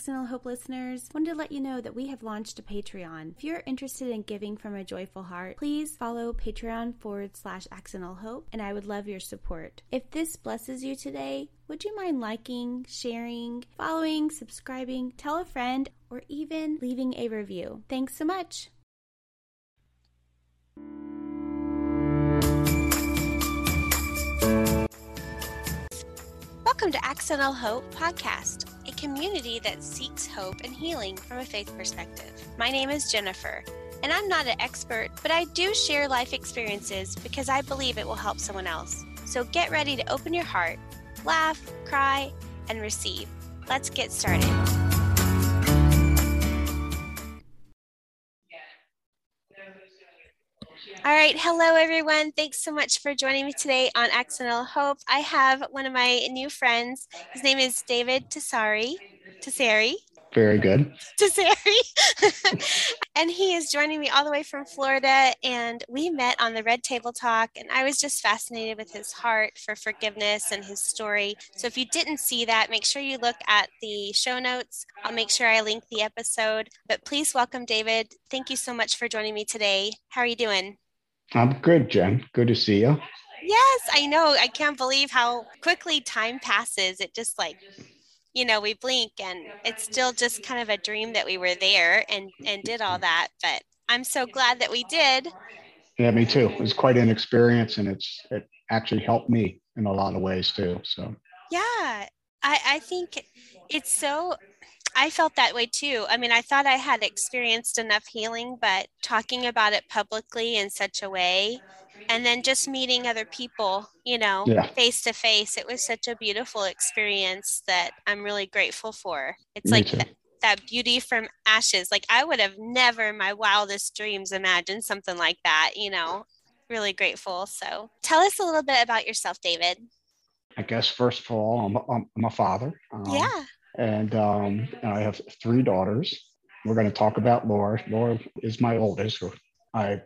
Accidental Hope listeners, wanted to let you know that we have launched a Patreon. If you're interested in giving from a joyful heart, please follow Patreon forward slash Accidental Hope, and I would love your support. If this blesses you today, would you mind liking, sharing, following, subscribing, tell a friend, or even leaving a review? Thanks so much. Welcome to Accidental Hope Podcast, community that seeks hope and healing from a faith perspective. My name is Jennifer, and I'm not an expert, but I do share life experiences because I believe it will help someone else. So get ready to open your heart, laugh, cry, and receive. Let's get started. All right. Hello, everyone. Thanks so much for joining me today on Accidental Hope. I have one of my new friends. His name is David Tessieri. Tessieri. Very good. Tessieri. and he is joining me all the way from Florida. And we met on the Red Table Talk. And I was just fascinated with his heart for forgiveness and his story. So if you didn't see that, make sure you look at the show notes. I'll make sure I link the episode. But please welcome David. Thank you so much for joining me today. How are you doing? I'm good, Jen. Good to see you. Yes, I know. I can't believe how quickly time passes. It just like, you know, we blink and it's still just kind of a dream that we were there and and did all that. But I'm so glad that we did. Yeah, me too. It was quite an experience and it's it actually helped me in a lot of ways too. So Yeah. I I think it's so I felt that way too. I mean, I thought I had experienced enough healing, but talking about it publicly in such a way, and then just meeting other people, you know, face to face, it was such a beautiful experience that I'm really grateful for. It's Me like too. that, beauty from ashes. Like, I would have never in my wildest dreams imagined something like that, you know, really grateful. So, tell us a little bit about yourself, David. I guess first of all, I'm, I'm, I'm a father. Um, yeah. And um, I have three daughters. We're going to talk about Laura. Laura is my oldest. I,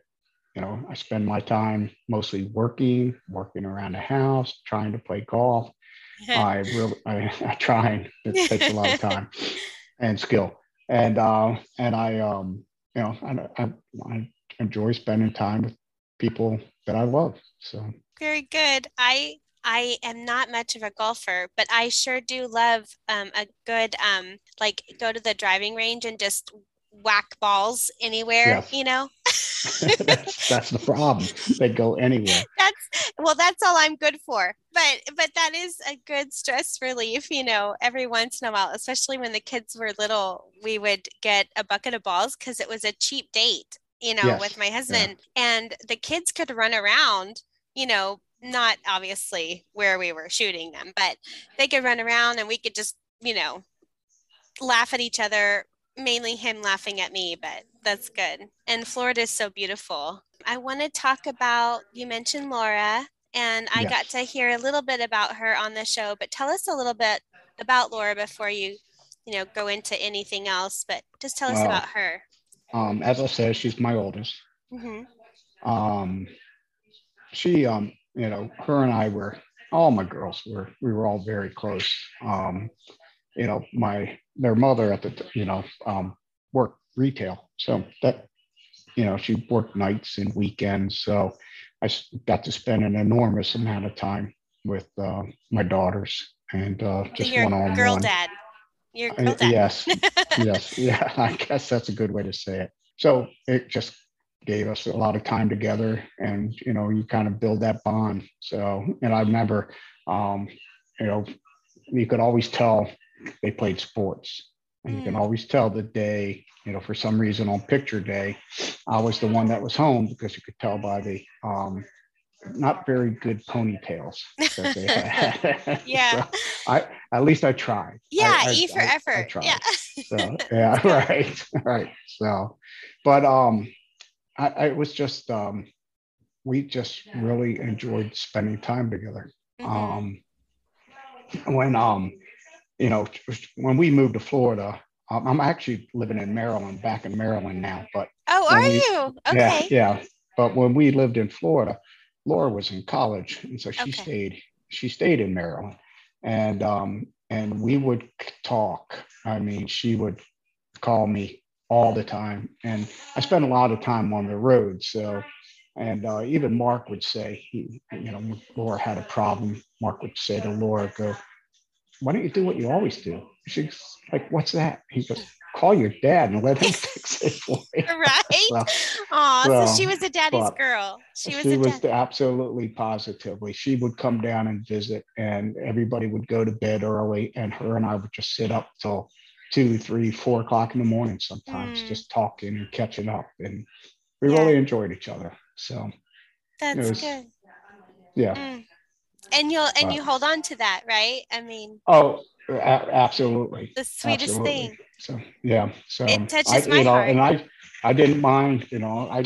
you know, I spend my time mostly working, working around the house, trying to play golf. I really, I, I try. It takes a lot of time and skill. And uh, and I, um, you know, I, I, I enjoy spending time with people that I love. So very good. I I am not much of a golfer, but I sure do love um, a good um, like go to the driving range and just whack balls anywhere. Yes. You know. that's, that's the problem. They go anywhere. That's well, that's all I'm good for. But but that is a good stress relief, you know, every once in a while, especially when the kids were little, we would get a bucket of balls because it was a cheap date, you know, Yes. with my husband. And the kids could run around, you know, not obviously where we were shooting them, but they could run around and we could just, you know, laugh at each other, mainly him laughing at me, but that's good. And Florida is so beautiful. I want to talk about, you mentioned Laura, and I Yes. got to hear a little bit about her on the show, but tell us a little bit about Laura before you, you know, go into anything else, but just tell us Wow. about her. Um, as I said, she's my oldest. hmm Um, she, um, you know, her and I were all my girls were we were all very close. Um, you know, my their mother at the you know um, worked retail, so that you know she worked nights and weekends. So I got to spend an enormous amount of time with uh, my daughters and uh, just you're one on girl one. dad. You're a Uh, girl dad. Yes, yes, yeah. I guess that's a good way to say it. So it just gave us a lot of time together, and you know, you kind of build that bond. So, and I remember, um, you know, you could always tell they played sports, and you can Mm. always tell the day. You know, for some reason on picture day, I was the one that was home because you could tell by the um, not very good ponytails that they had. Yeah. So I at least I tried. Yeah, I- E for I- I effort. tried. Yeah. So yeah, right, right. So, but um, I, I it was just um, we just really enjoyed spending time together. Mhm. Um, when um, you know, when we moved to Florida, um, I'm actually living in Maryland, back in Maryland now. But oh, are we- you? yeah, Okay. yeah. But when we lived in Florida, Laura was in college, and so she Okay. stayed. She stayed in Maryland, and um, and we would talk I mean, she would call me all the time, and I spent a lot of time on the road. So, and uh, even Mark would say, he, you know, Laura had a problem, Mark would say to Laura, "Go, why don't you do what you always do?" She's like, "What's that?" He goes, "Call your dad and let him fix it for you." Right. So, Oh, so, so, she was a daddy's girl. She was she was dad- absolutely positively. She would come down and visit, and everybody would go to bed early, and her and I would just sit up till two, three, four o'clock in the morning sometimes, Mm. just talking and catching up. And we Yeah. really enjoyed each other. So That's was- good. yeah. Mm. And you'll and you hold on to that, right? I mean, Oh, absolutely. the sweetest Absolutely. thing. So yeah. So It touches I, my you know, heart. and I I didn't mind, you know, I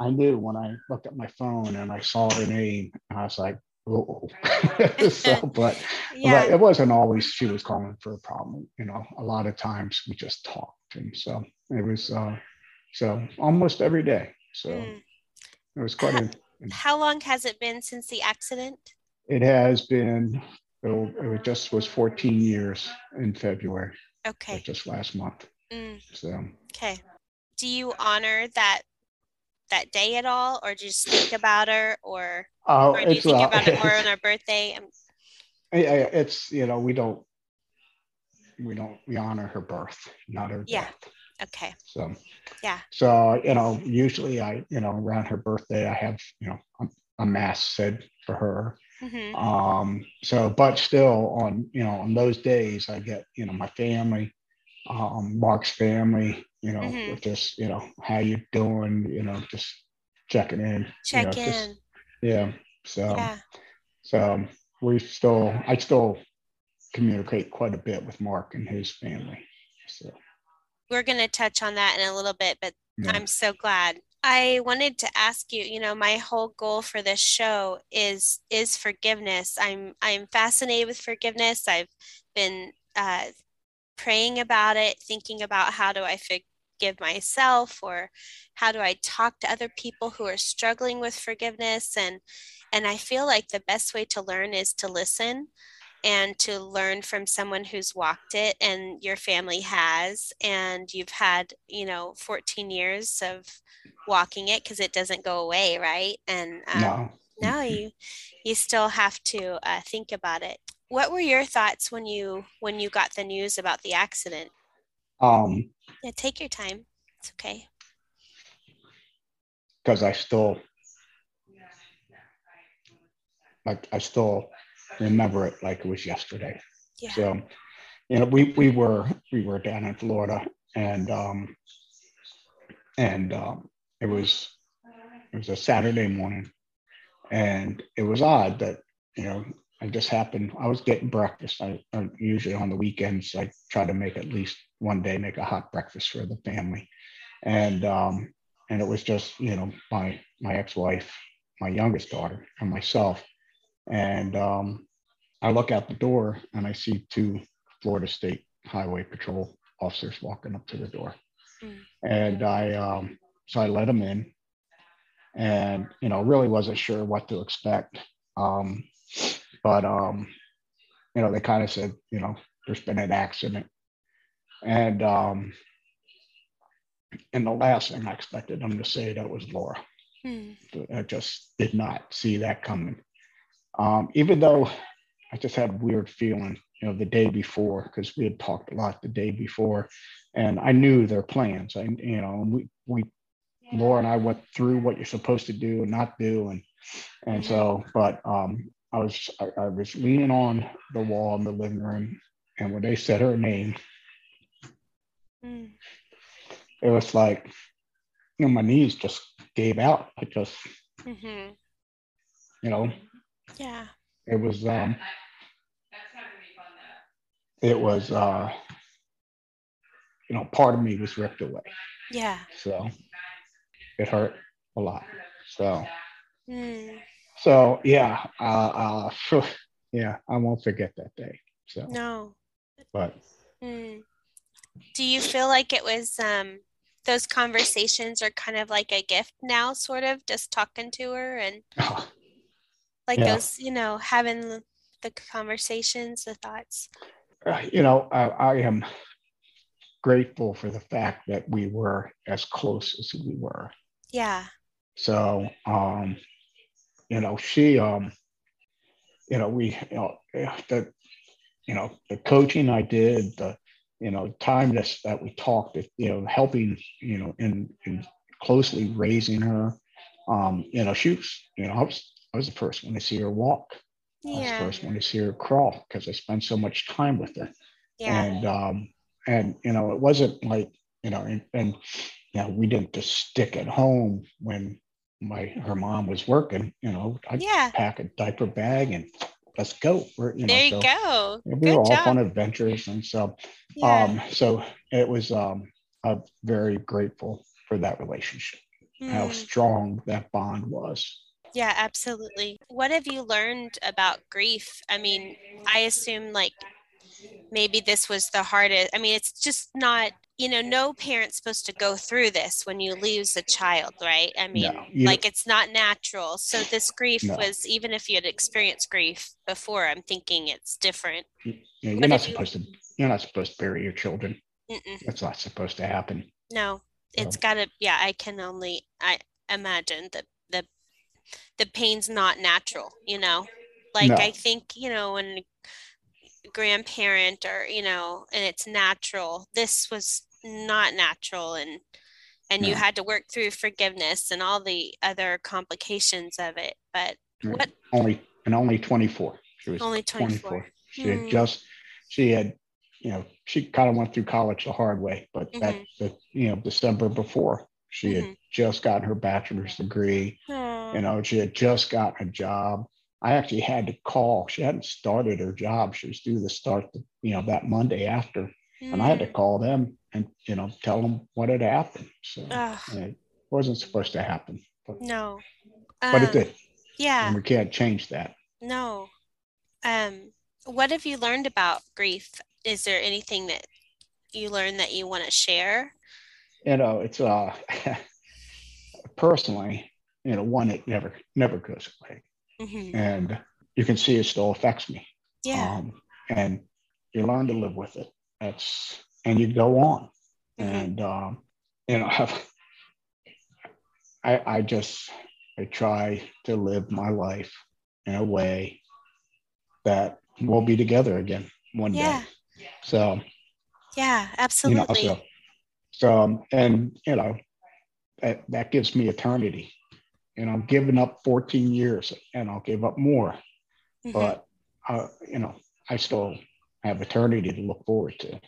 I knew when I looked at my phone and I saw her name, I was like, oh. so, but but it wasn't always she was calling for a problem. You know, a lot of times we just talked, and so it was uh, so almost every day. So Mm. it was quite a. How long has it been since the accident? It has been. It, it just was 14 years in February, Okay. just last month. Mm. So Okay. Do you honor that that day at all, or just think about her, or oh, or do you think uh, about it more on her birthday? Yeah, yeah, it's you know we don't we don't we honor her birth, not her Yeah. death. Okay. So Yeah. So you know, usually I you know around her birthday I have you know a, a mass said for her. Hmm Um, so but still on you know on those days I get you know my family, um, Mark's family, you know, Mhm. just you know how you doing, you know, just checking in. you Check know, just- in. yeah. So yeah. so we still I still communicate quite a bit with Mark and his family. So We're going to touch on that in a little bit, but yeah. I'm so glad. I wanted to ask you, you know, my whole goal for this show is is forgiveness. I'm I'm fascinated with forgiveness. I've been uh, praying about it, thinking about how do I forgive myself or how do I talk to other people who are struggling with forgiveness and and I feel like the best way to learn is to listen and to learn from someone who's walked it and your family has and you've had you know 14 years of walking it because it doesn't go away right? And um, no. no you you still have to uh, think about it. What were your thoughts when you when you got the news about the accident? Um, yeah take your time. It's okay. because I still like I still remember it like it was yesterday. yeah. So, you know, we we were we were down in Florida and um and um it was it was a Saturday morning and it was odd that, you know, I just happened I was getting breakfast. I, I usually on the weekends I try to make at least one day make a hot breakfast for the family. And um and it was just, you know, my my ex-wife, my youngest daughter, and myself. And um I look out the door and I see two Florida State Highway Patrol officers walking up to the door. Mm. And I, um, so I let them in and, you know, really wasn't sure what to expect. Um, but, um, you know, they kind of said, you know, there's been an accident. And, um, and the last thing I expected them to say that was Laura. Hmm. I just did not see that coming. Um, even though I just had a weird feeling, you know, the day before, because we had talked a lot the day before, and I knew their plans. I, you know, we, we, Laura and I went through what you're supposed to do and not do, and and so, but um, I was I, I was leaning on the wall in the living room, and when they said her name, Hmm. it was like, you know, my knees just gave out. I just, Mhm. you know, yeah it was um it was uh you know part of me was ripped away yeah so it hurt a lot so Hmm. so yeah uh, uh yeah i won't forget that day so no but Hmm. Do you feel like it was um those conversations are kind of like a gift now, sort of just talking to her and oh, like Yeah. those, you know, having the- the conversations, the thoughts. uh, you know I, I am grateful for the fact that we were as close as we were. Yeah. So, um, you know, she, um, you know, we, you know, the, you know, the coaching I did, the, you know, time that, that we talked, you know, helping, you know, in, in closely raising her, um, you know, she was, you know, I was, I was the first one to see her walk. Yeah. I was the first one to see her crawl because I spent so much time with her. Yeah. And, um, and, you know, it wasn't like, you know, and, and know, we didn't just stick at home when my her mom was working, you know, I'd yeah. pack a diaper bag and let's go. We're, you know, there you so go. We Good were all job. on adventures, and so, yeah. um, so it was. Um, I'm very grateful for that relationship. Mm. How strong that bond was. Yeah, absolutely. What have you learned about grief? I mean, I assume like maybe this was the hardest. I mean, it's just not you know no parent's supposed to go through this when you lose a child right i mean no, like it's not natural so this grief no. was even if you had experienced grief before i'm thinking it's different yeah, you're not supposed you, to you're not supposed to bury your children mm-mm. that's not supposed to happen no it's so. gotta yeah i can only i imagine that the the pain's not natural you know like no. i think you know when grandparent or you know and it's natural this was not natural and and you had to work through forgiveness and all the other complications of it but what only and only 24 she was only 24, 24. she mm. had hmm. just she had you know she kind of went through college the hard way but mm-hmm. that the you know december before she mm-hmm. had just gotten her bachelor's degree Aww. you know she had just gotten a job i actually had to call she hadn't started her job she was due to start the, you know that monday after mm. and i had to mm. call them and you know tell them what had happened. So it wasn't supposed to happen. But, no, um, but it did. Yeah, and we can't change that. No. Um, what have you learned about grief? Is there anything that you learned that you want to share? You know, it's uh personally, you know, one it never never goes away, mm-hmm. and you can see it still affects me. Yeah. Um, and you learn to live with it. That's and you go on. Mm-hmm. And um, you know, have, I I just I try to live my life in a way that we'll be together again one yeah. day. So yeah, absolutely. You know, so, so um, and you know, that, that gives me eternity. And I'm giving up 14 years and I'll give up more. Mm-hmm. But uh, you know, I still have eternity to look forward to.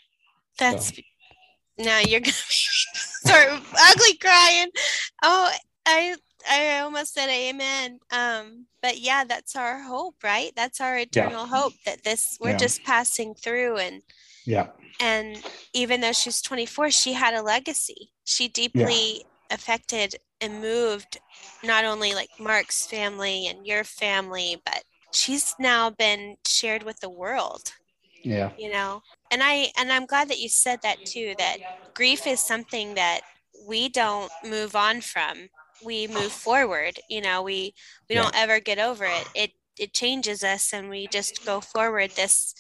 That's so. now you're gonna start ugly crying. Oh, I I almost said amen. Um, but yeah, that's our hope, right? That's our eternal yeah. hope that this we're yeah. just passing through and yeah. And even though she's 24, she had a legacy. She deeply yeah. Affected and moved not only like Mark's family and your family, but she's now been shared with the world. Yeah. You know, and I and I'm glad that you said that too. That grief is something that we don't move on from. We move forward. You know, we we yeah. don't ever get over it. It it changes us, and we just go forward. This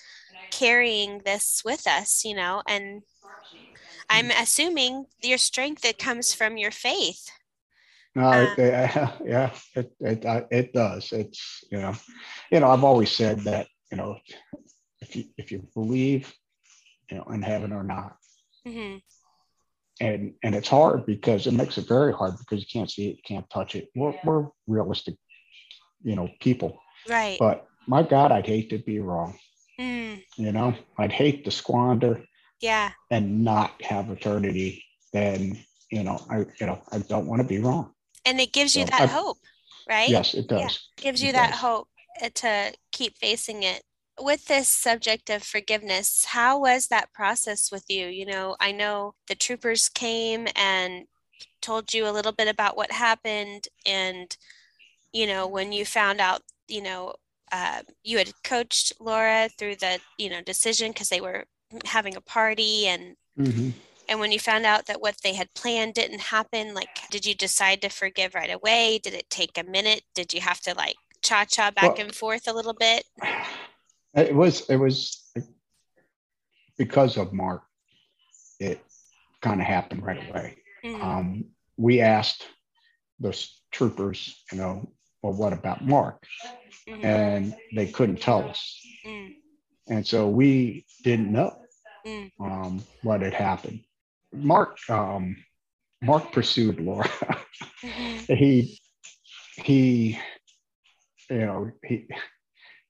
carrying this with us. You know, and I'm assuming your strength it comes from your faith. No, um, it, uh, yeah, it, it uh, it does. It's you know, you know, I've always said that you know, if you if you believe, you know, in heaven or not, mm-hmm. and and it's hard because it makes it very hard because you can't see it, you can't touch it. We're we're realistic, you know, people, right? But my God, I'd hate to be wrong. Mm. You know, I'd hate to squander, yeah, and not have eternity. Then you know, I you know, I don't want to be wrong. And it gives you so that I, hope, right? Yes, it does. Yeah. Gives it you does. that hope uh, to keep facing it with this subject of forgiveness, how was that process with you? You know, I know the troopers came and told you a little bit about what happened. And, you know, when you found out, you know, uh, you had coached Laura through the, you know, decision because they were having a party and, mm-hmm. and when you found out that what they had planned didn't happen, like, did you decide to forgive right away? Did it take a minute? Did you have to like cha cha back well, and forth a little bit? It was it was because of Mark. it kind of happened right away. Mm. Um, we asked those troopers, you know, well, what about Mark? Mhm. And they couldn't tell us. Mm. And so we didn't know Mm. um, what had happened. Mark, um, Mark pursued Laura. Mhm. he, he, you know, he,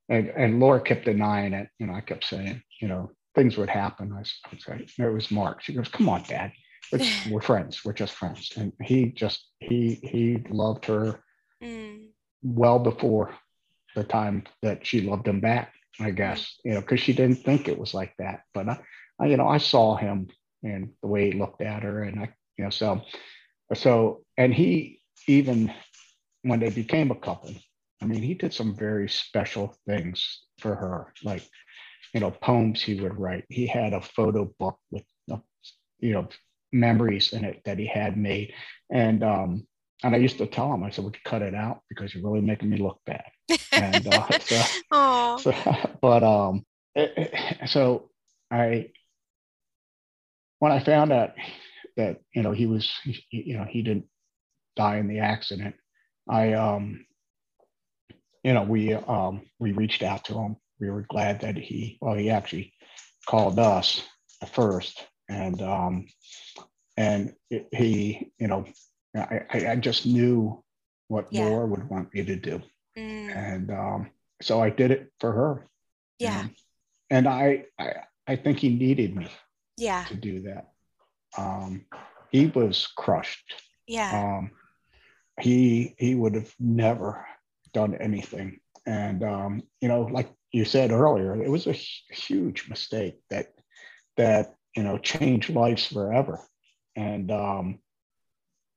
and, and Laura kept denying it. You know, I kept saying, you know, things would happen. I would say, it was Mark. She goes, come on, dad. We're friends. We're just friends. And he just, he, he loved her Mm. well before the time that she loved him back, I guess, you know, because she didn't think it was like that. But I, I, you know, I saw him and the way he looked at her, and I, you know, so, so, and he even when they became a couple, I mean, he did some very special things for her, like, you know, poems he would write. He had a photo book with, you know, memories in it that he had made, and um, and I used to tell him, I said, "Would you cut it out because you're really making me look bad?" And uh, so, so, but um, it- it- so I, when I found out that you know he was, he- you know, he didn't die in the accident, I um, you know, we um, we reached out to him. We were glad that he, well, he actually called us first, and um, and it- he, you know, I, I, I just knew what Yeah. Laura would want me to do Mm. and um, so I did it for her. Yeah. know. and I, I I think he needed me Yeah. to do that. Um, he was crushed. Yeah. Um, he he would have never done anything. And um, you know, like you said earlier, it was a huge mistake that that you know changed lives forever. And um,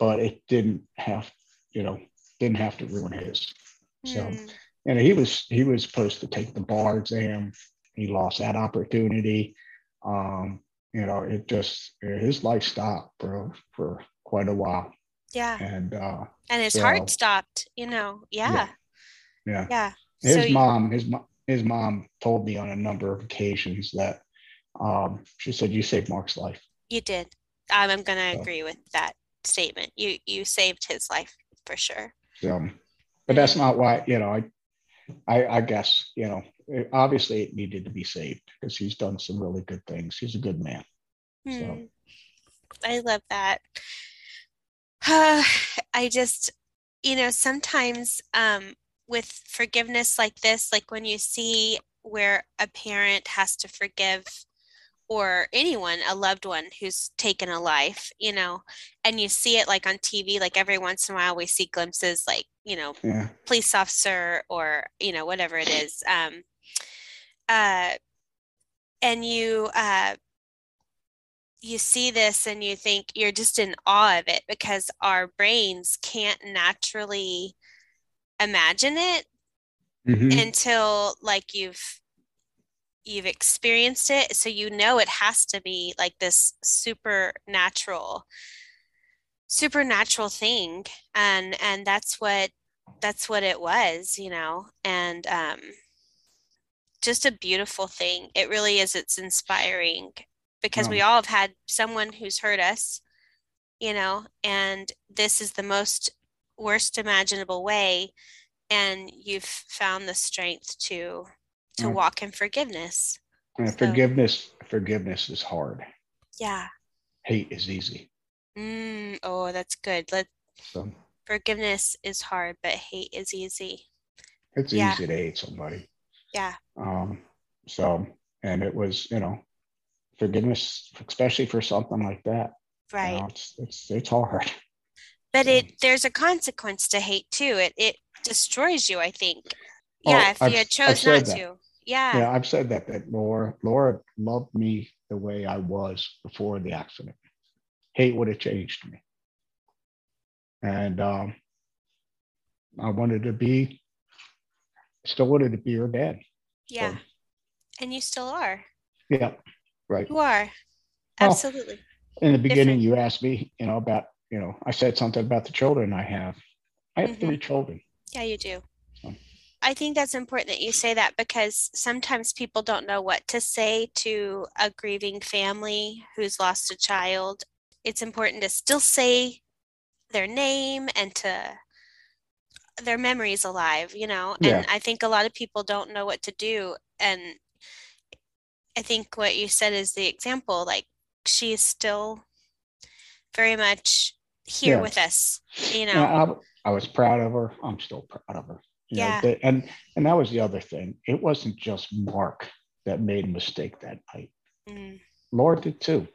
but it didn't have, you know, didn't have to ruin his. So Mm. and he was he was supposed to take the bar exam. He lost that opportunity. Um, you know, it just his life stopped for for quite a while. Yeah. And uh, And his so- heart stopped, you know. Yeah. yeah, Yeah. his So you- mom his mom his mom told me on a number of occasions that um, she said you saved Mark's life. You did. I'm, I'm going to So- agree with that statement. You you saved his life for sure. So, but that's not why you know I I, I guess you know it- obviously it needed to be saved because he's done some really good things. He's a good man. So- Hmm. I love that. I just, you know, sometimes um, with forgiveness like this, like when you see where a parent has to forgive or anyone, a loved one who's taken a life, you know, and you see it like on TV, like every once in a while we see glimpses like, you know, Yeah. police officer or you know whatever it is um uh and you uh you see this and you think you're just in awe of it because our brains can't naturally imagine it Mhm. until like you've you've experienced it so you know it has to be like this supernatural supernatural thing and and that's what that's what it was you know and um just a beautiful thing. It really is it's inspiring because we all have had someone who's hurt us you know and this is the most worst imaginable way and you've found the strength to to Yeah. walk in forgiveness And So- forgiveness, forgiveness is hard. yeah Hate is easy. mm, oh that's good let So forgiveness is hard but hate is easy it's Yeah. easy to hate somebody. yeah Um, so, and it was, you know, forgiveness, especially for something like that. you right know, it's, it's, it's hard. but so- it there's a consequence to hate too it it destroys you i think Oh, yeah if I've- you I've chose not that. to yeah Yeah, I've said that, that Laura, Laura loved me the way I was before the accident. Hate would have changed me. And um, I wanted to be, still wanted to be her dad. yeah and you still are Yeah, right. you are Well, absolutely In the beginning, different. you asked me, you know, about, you know, I said something about the children I have. I have Mhm. three children. yeah you do I think that's important that you say that because sometimes people don't know what to say to a grieving family who's lost a child. It's important to still say their name and to their memories alive, you know. Yeah. And I think a lot of people don't know what to do. And I think what you said is the example. Like she is still very much here Yeah. with us, you know. Yeah, I, I was proud of her. I'm still proud of her. You know, Yeah. they- and and that was the other thing. It wasn't just Mark that made a mistake that night. Mm, Laura did too.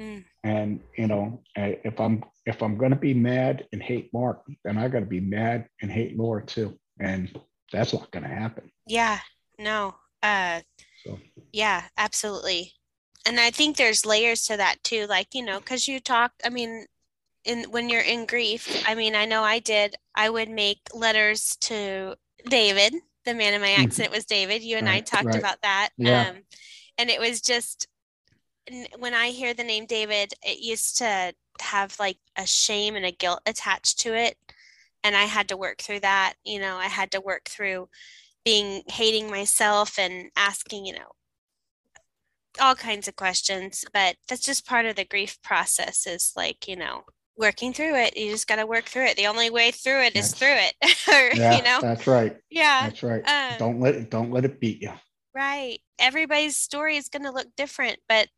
Mm. And you know, if I'm if I'm gonna be mad and hate Mark, then I gotta be mad and hate Laura too. And that's not gonna happen. yeah, no. Uh So Yeah, absolutely. And I think there's layers to that too. Like, you know, because you talk, I mean, in when you're in grief, I mean, I know I did, I would make letters to David, the man in my Mhm. accident was David. You and I talked right. about that. Yeah. Um, and it was just when I hear the name David, it used to have like a shame and a guilt attached to it. And I had to work through that. You know, I had to work through being hating myself and asking, you know, all kinds of questions. But that's just part of the grief process is like, you know, working through it. You just got to work through it. The only way through it is That's- through it. or, yeah, you know, that's right. yeah. That's right. um, don't let it don't let it beat you. Right. Everybody's story is going to look different, but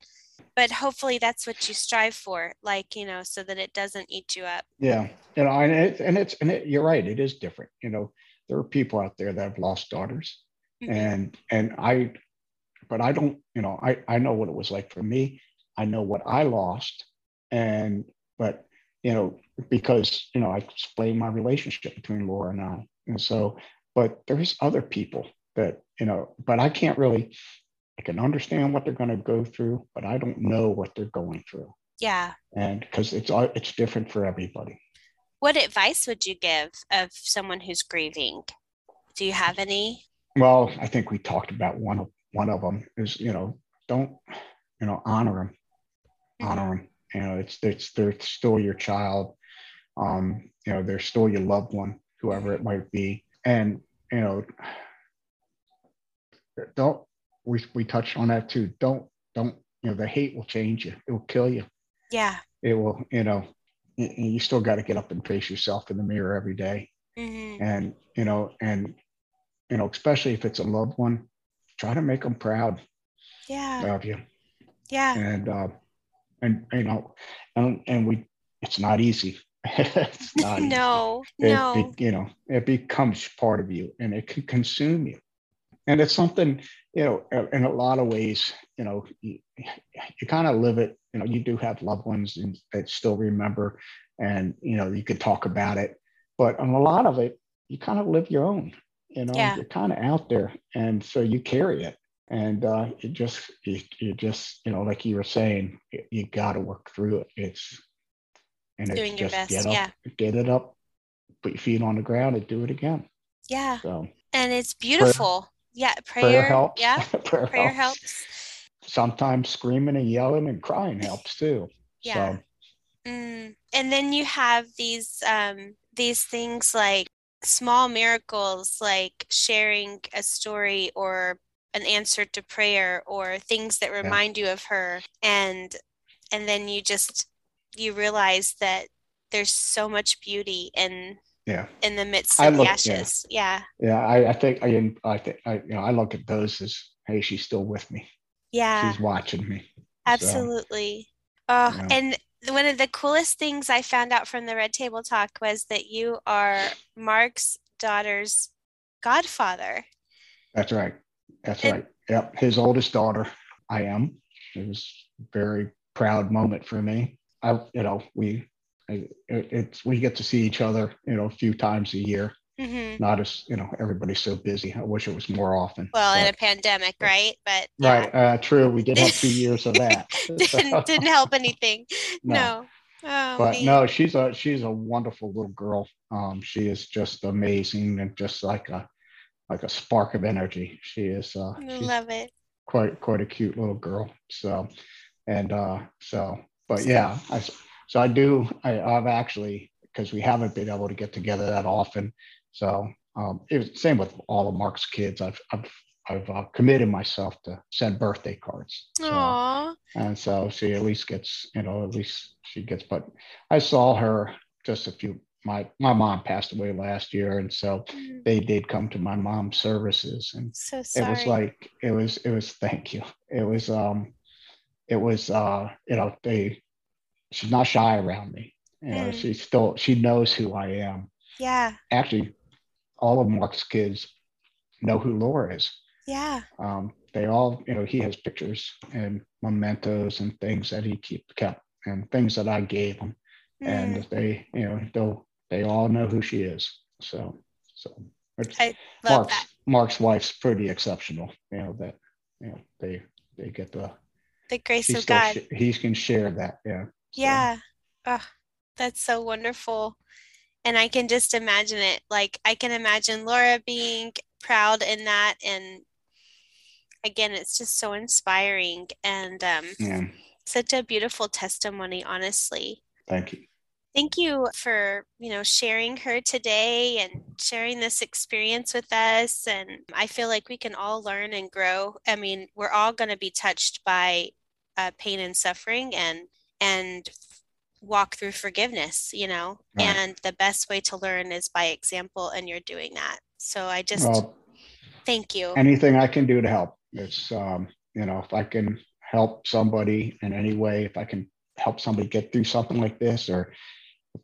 but hopefully that's what you strive for, like, you know, so that it doesn't eat you up. Yeah, you know, and it, and it's and it, you're right. It is different. You know, there are people out there that have lost daughters, Mhm. and and I, but I don't. You know, I I know what it was like for me. I know what I lost, and but you know because you know I explained my relationship between Laura and I, and so but there's other people that you know, but I can't really. I can understand what they're going to go through, but I don't know what they're going through, Yeah. and because it's all it's different for everybody. What advice would you give of someone who's grieving? Do you have any? Well, I think we talked about one of one of them is you know don't you know honor them, mm-hmm. honor them. You know it's it's they're still your child, um, you know they're still your loved one, whoever it might be, and you know don't we we touched on that too. Don't don't you know the hate will change you. It will kill you. Yeah. It will you know you still got to get up and face yourself in the mirror every day Mm-hmm. and you know and you know especially if it's a loved one try to make them proud Yeah. of you Yeah. and uh and you know and and we it's not easy it's not easy. No. It No. you know it becomes part of you and it can consume you and it's something you know in a lot of ways you know you, you kind of live it you know you do have loved ones and that still remember and you know you could talk about it but on a lot of it you kind of live your own you know Yeah. you're kind of out there and so you carry it and uh it just you, you just you know like you were saying you, you got to work through it it's and it's Doing your just best, get up yeah. get it up put your feet on the ground and do it again Yeah. so And it's beautiful. Yeah. Prayer. prayer helps Yeah. prayer, Prayer helps. helps. sometimes screaming and yelling and crying helps too Yeah. so Mm. And then you have these um these things like small miracles like sharing a story or an answer to prayer or things that remind you of her and and then you just you realize that there's so much beauty in yeah in the midst of the look- yeah. ashes. Yeah. yeah i, I think i i think i you know i look at those as hey she's still with me Yeah. she's watching me So, Absolutely. Oh, Yeah. and one of the coolest things I found out from the Red Table Talk was that you are Mark's daughter's godfather. that's right that's And- right. Yep. His oldest daughter i am. It was a very proud moment for me. I you know we it, it's we get to see each other you know a few times a year. Hmm not as you know everybody's so busy. I wish it was more often Well, in a pandemic, right? But yeah, right uh, true. We did have two years of that. Didn't didn't help anything. No. No. Oh, but man. no she's a she's a wonderful little girl. Um she is just amazing and just like a like a spark of energy she is uh love it. quite quite a cute little girl so and uh so but yeah i so i do i i've actually because we haven't been able to get together that often so um, it was same with all of Mark's kids. I've I've I've uh, committed myself to send birthday cards. So, Aww. And so she at least gets, you know, at least she gets. But I saw her just a few. My my mom passed away last year, and so mm. they did come to my mom's services, and so it was like it was it was thank you. It was um, it was uh, you know they, she's not shy around me. You know, mm. she still she knows who I am. Yeah. Actually, all of Mark's kids know who Laura is. Yeah. Um, they all, you know, he has pictures and mementos and things that he keep kept and things that I gave him, mm. and they, you know, they'll they all know who she is. So, so Mark's that. Mark's wife's pretty exceptional. You know that, you know, they they get the the grace of God. Sh- he can share that. Yeah. Yeah. Oh, that's so wonderful and I can just imagine it. Like I can imagine Laura being proud in that, and again, it's just so inspiring and um, yeah. such a beautiful testimony. Honestly, thank you. Thank you for you know sharing her today and sharing this experience with us. And I feel like we can all learn and grow. I mean, we're all going to be touched by uh, pain and suffering, and and walk through forgiveness, you know, right. and the best way to learn is by example, and you're doing that. So I just well, thank you. Anything I can do to help. It's, um, you know, if I can help somebody in any way, if I can help somebody get through something like this, or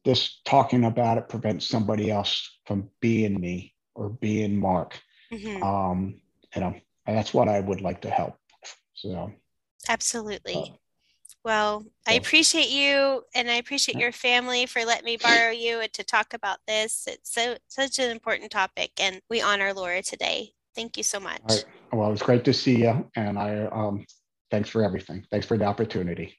this talking about it prevents somebody else from being me or being Mark, mm-hmm. um, you know, that's what I would like to help. So, absolutely. Uh, well, I appreciate you and I appreciate your family for letting me borrow you and to talk about this. It's so such an important topic and we honor Laura today. Thank you so much. Right. Well, it was great to see you and I um thanks for everything. Thanks for the opportunity.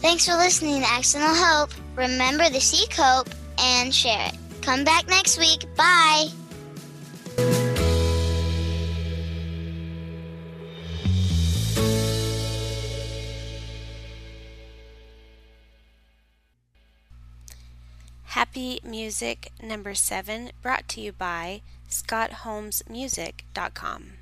Thanks for listening to Accidental Hope. Remember to seek hope and share it. Come back next week. Bye. Happy Music number seven, brought to you by ScottHolmesMusic.com.